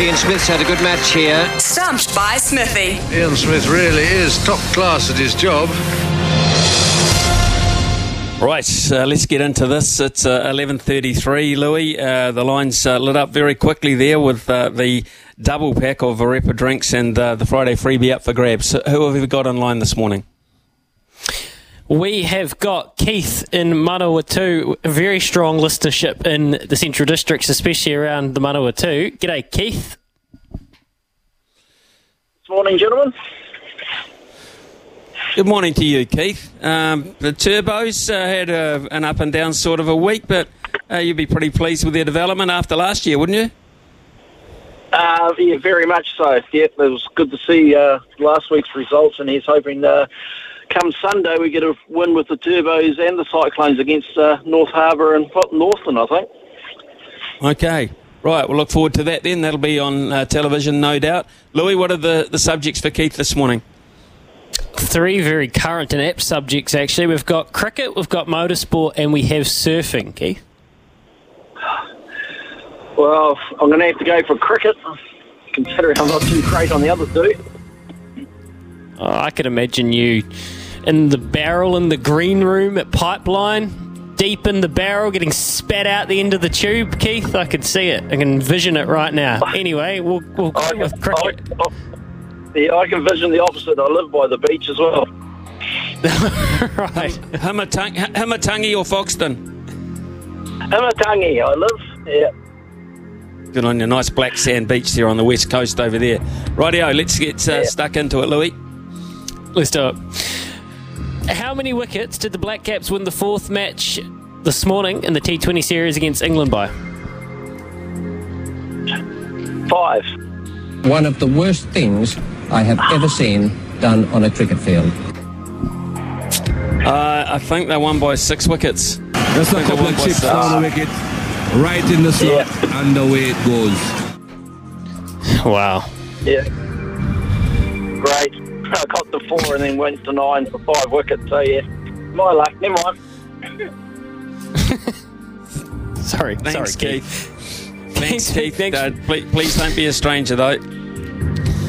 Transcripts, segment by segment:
Ian Smith's had a good match here. Stumped by Smithy. Ian Smith really is top class at his job. Right, uh, let's get into this. It's uh, 11.33, Louis. Uh, the line's uh, lit up very quickly there with uh, the double pack of Arepa drinks and uh, the Friday freebie up for grabs. So Who have we got online this morning? We have got Keith in Manawatu, a very strong listenership in the central districts, especially around the Manawatu. G'day, Keith. Good morning, gentlemen. Good morning to you, Keith. Um, the Turbos uh, had a, an up and down sort of a week, but uh, you'd be pretty pleased with their development after last year, wouldn't you? Uh, yeah, very much so. Yeah, it was good to see uh, last week's results, and he's hoping uh, come Sunday we get a win with the Turbos and the Cyclones against uh, North Harbour and Northland, I think. Okay. Right, we'll look forward to that then. That'll be on uh, television, no doubt. Louis, what are the, the subjects for Keith this morning? Three very current and apt subjects, actually. We've got cricket, we've got motorsport, and we have surfing, Keith. Well, I'm going to have to go for cricket, considering I'm not too great on the other two. Oh, I could imagine you in the barrel in the green room at Pipeline, deep in the barrel, getting spat out the end of the tube. Keith, I could see it. I can envision it right now. Anyway, we'll, we'll go I with can, cricket. I, I, yeah, I can vision the opposite. I live by the beach as well. right. Himatang- Himatangi or Foxton? Himatangi, I live. Yeah. Good on your Nice black sand beach there on the west coast over there. Rightio, let's get uh, Yeah. stuck into it, Louis. Let's do it. How many wickets did the Black Caps win the fourth match this morning in the T20 series against England by? Five. one of the worst things I have ever seen done on a cricket field. Uh, I think they won by six wickets. Just a couple of chips six. down the wicket, right in the slot, and away it goes. Wow. Yeah. Great. I got to four and then went to nine for five wickets. So yeah, my luck. Never mind. Sorry. Thanks, sorry, Keith. Thanks, Thanks, Keith. thanks. Uh, please, please don't be a stranger, though.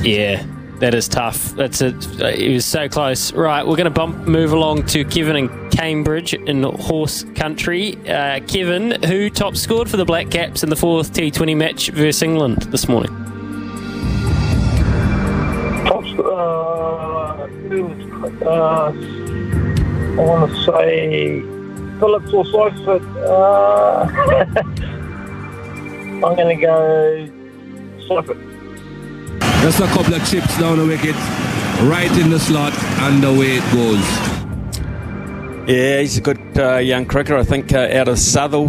Yeah, that is tough. That's it. It was so close. Right, we're going to bump move along to Kevin in Cambridge in horse country. Uh, Kevin, who top scored for the Black Caps in the fourth T20 match versus England this morning? Uh, I want to say Phillips or Seifert. Uh, I'm going to go Seifert. Just a couple of chips down the wicket, right in the slot, and away it goes. Yeah, he's a good uh, young cricketer. I think uh, out of Southall,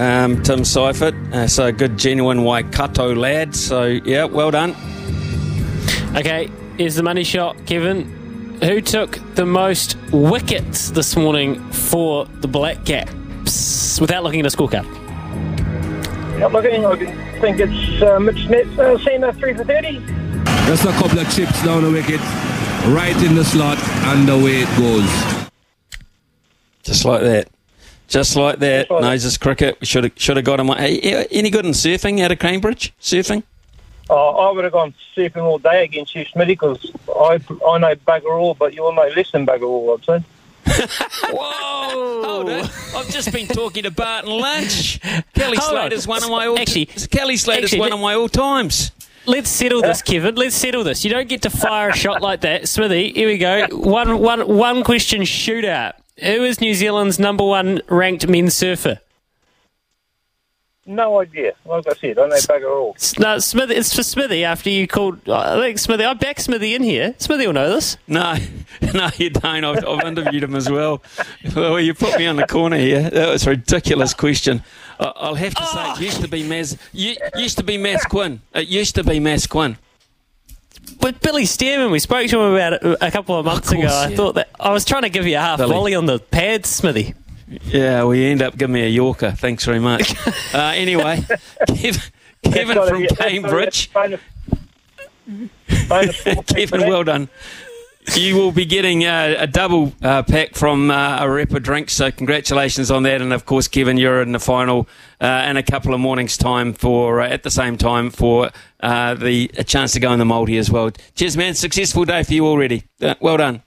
um, Tim Seifert. Uh, so a good, genuine Waikato lad. So, yeah, well done. Okay, here's the money shot, Kevin. Who took the most wickets this morning for the Black Caps? Without looking at a scorecard. I'm looking. I think it's uh, Mitch Smith. Uh, Cena three for thirty. Just a couple of chips down the wicket, right in the slot, and away it goes. Just like that. Just like that. Just like Knows his cricket. Should have should have got him. Hey, any good in surfing out of Cambridge? Surfing? Oh, I would have gone surfing all day against you, Smitty, because I, I know bugger all, but you all know less than bugger all, I'd say. Whoa! Hold it. I've just been talking to Barton Lynch. Kelly Hold on. Slater's one of my all. Actually- Kelly Slater's actually, one of my all times. Let's settle this, Kevin. Let's settle this. You don't get to fire a shot like that. Smithy, here we go. One, one, one question shootout. Who is New Zealand's number one ranked men's surfer? No idea. Like I said, I know bugger at all. No, Smithy, it's for Smithy after you called. I think Smithy, I back Smithy in here. Smithy will know this. No, no, you don't. I've, I've interviewed him as well. Well, you put me on the corner here. That was a ridiculous question. I- I'll have to say, it used to be Maz. u- Used to be Maz Quinn. It used to be Maz Quinn. With Billy Stairmand, we spoke to him about it a couple of months course, ago. I yeah. thought that I was trying to give you a half Billy. volley on the pads, Smithy. Yeah, well, you end up giving me a Yorker. Thanks very much. Uh, anyway, Kevin, Kevin from Cambridge. bonus- bonus four pick for Kevin, well done. You will be getting uh, a double uh, pack from uh, Arepa Drinks, so congratulations on that. And of course, Kevin, you're in the final uh, in a couple of mornings' time for uh, at the same time for uh, the a chance to go in the multi as well. Cheers, man! Successful day for you already. Uh, well done.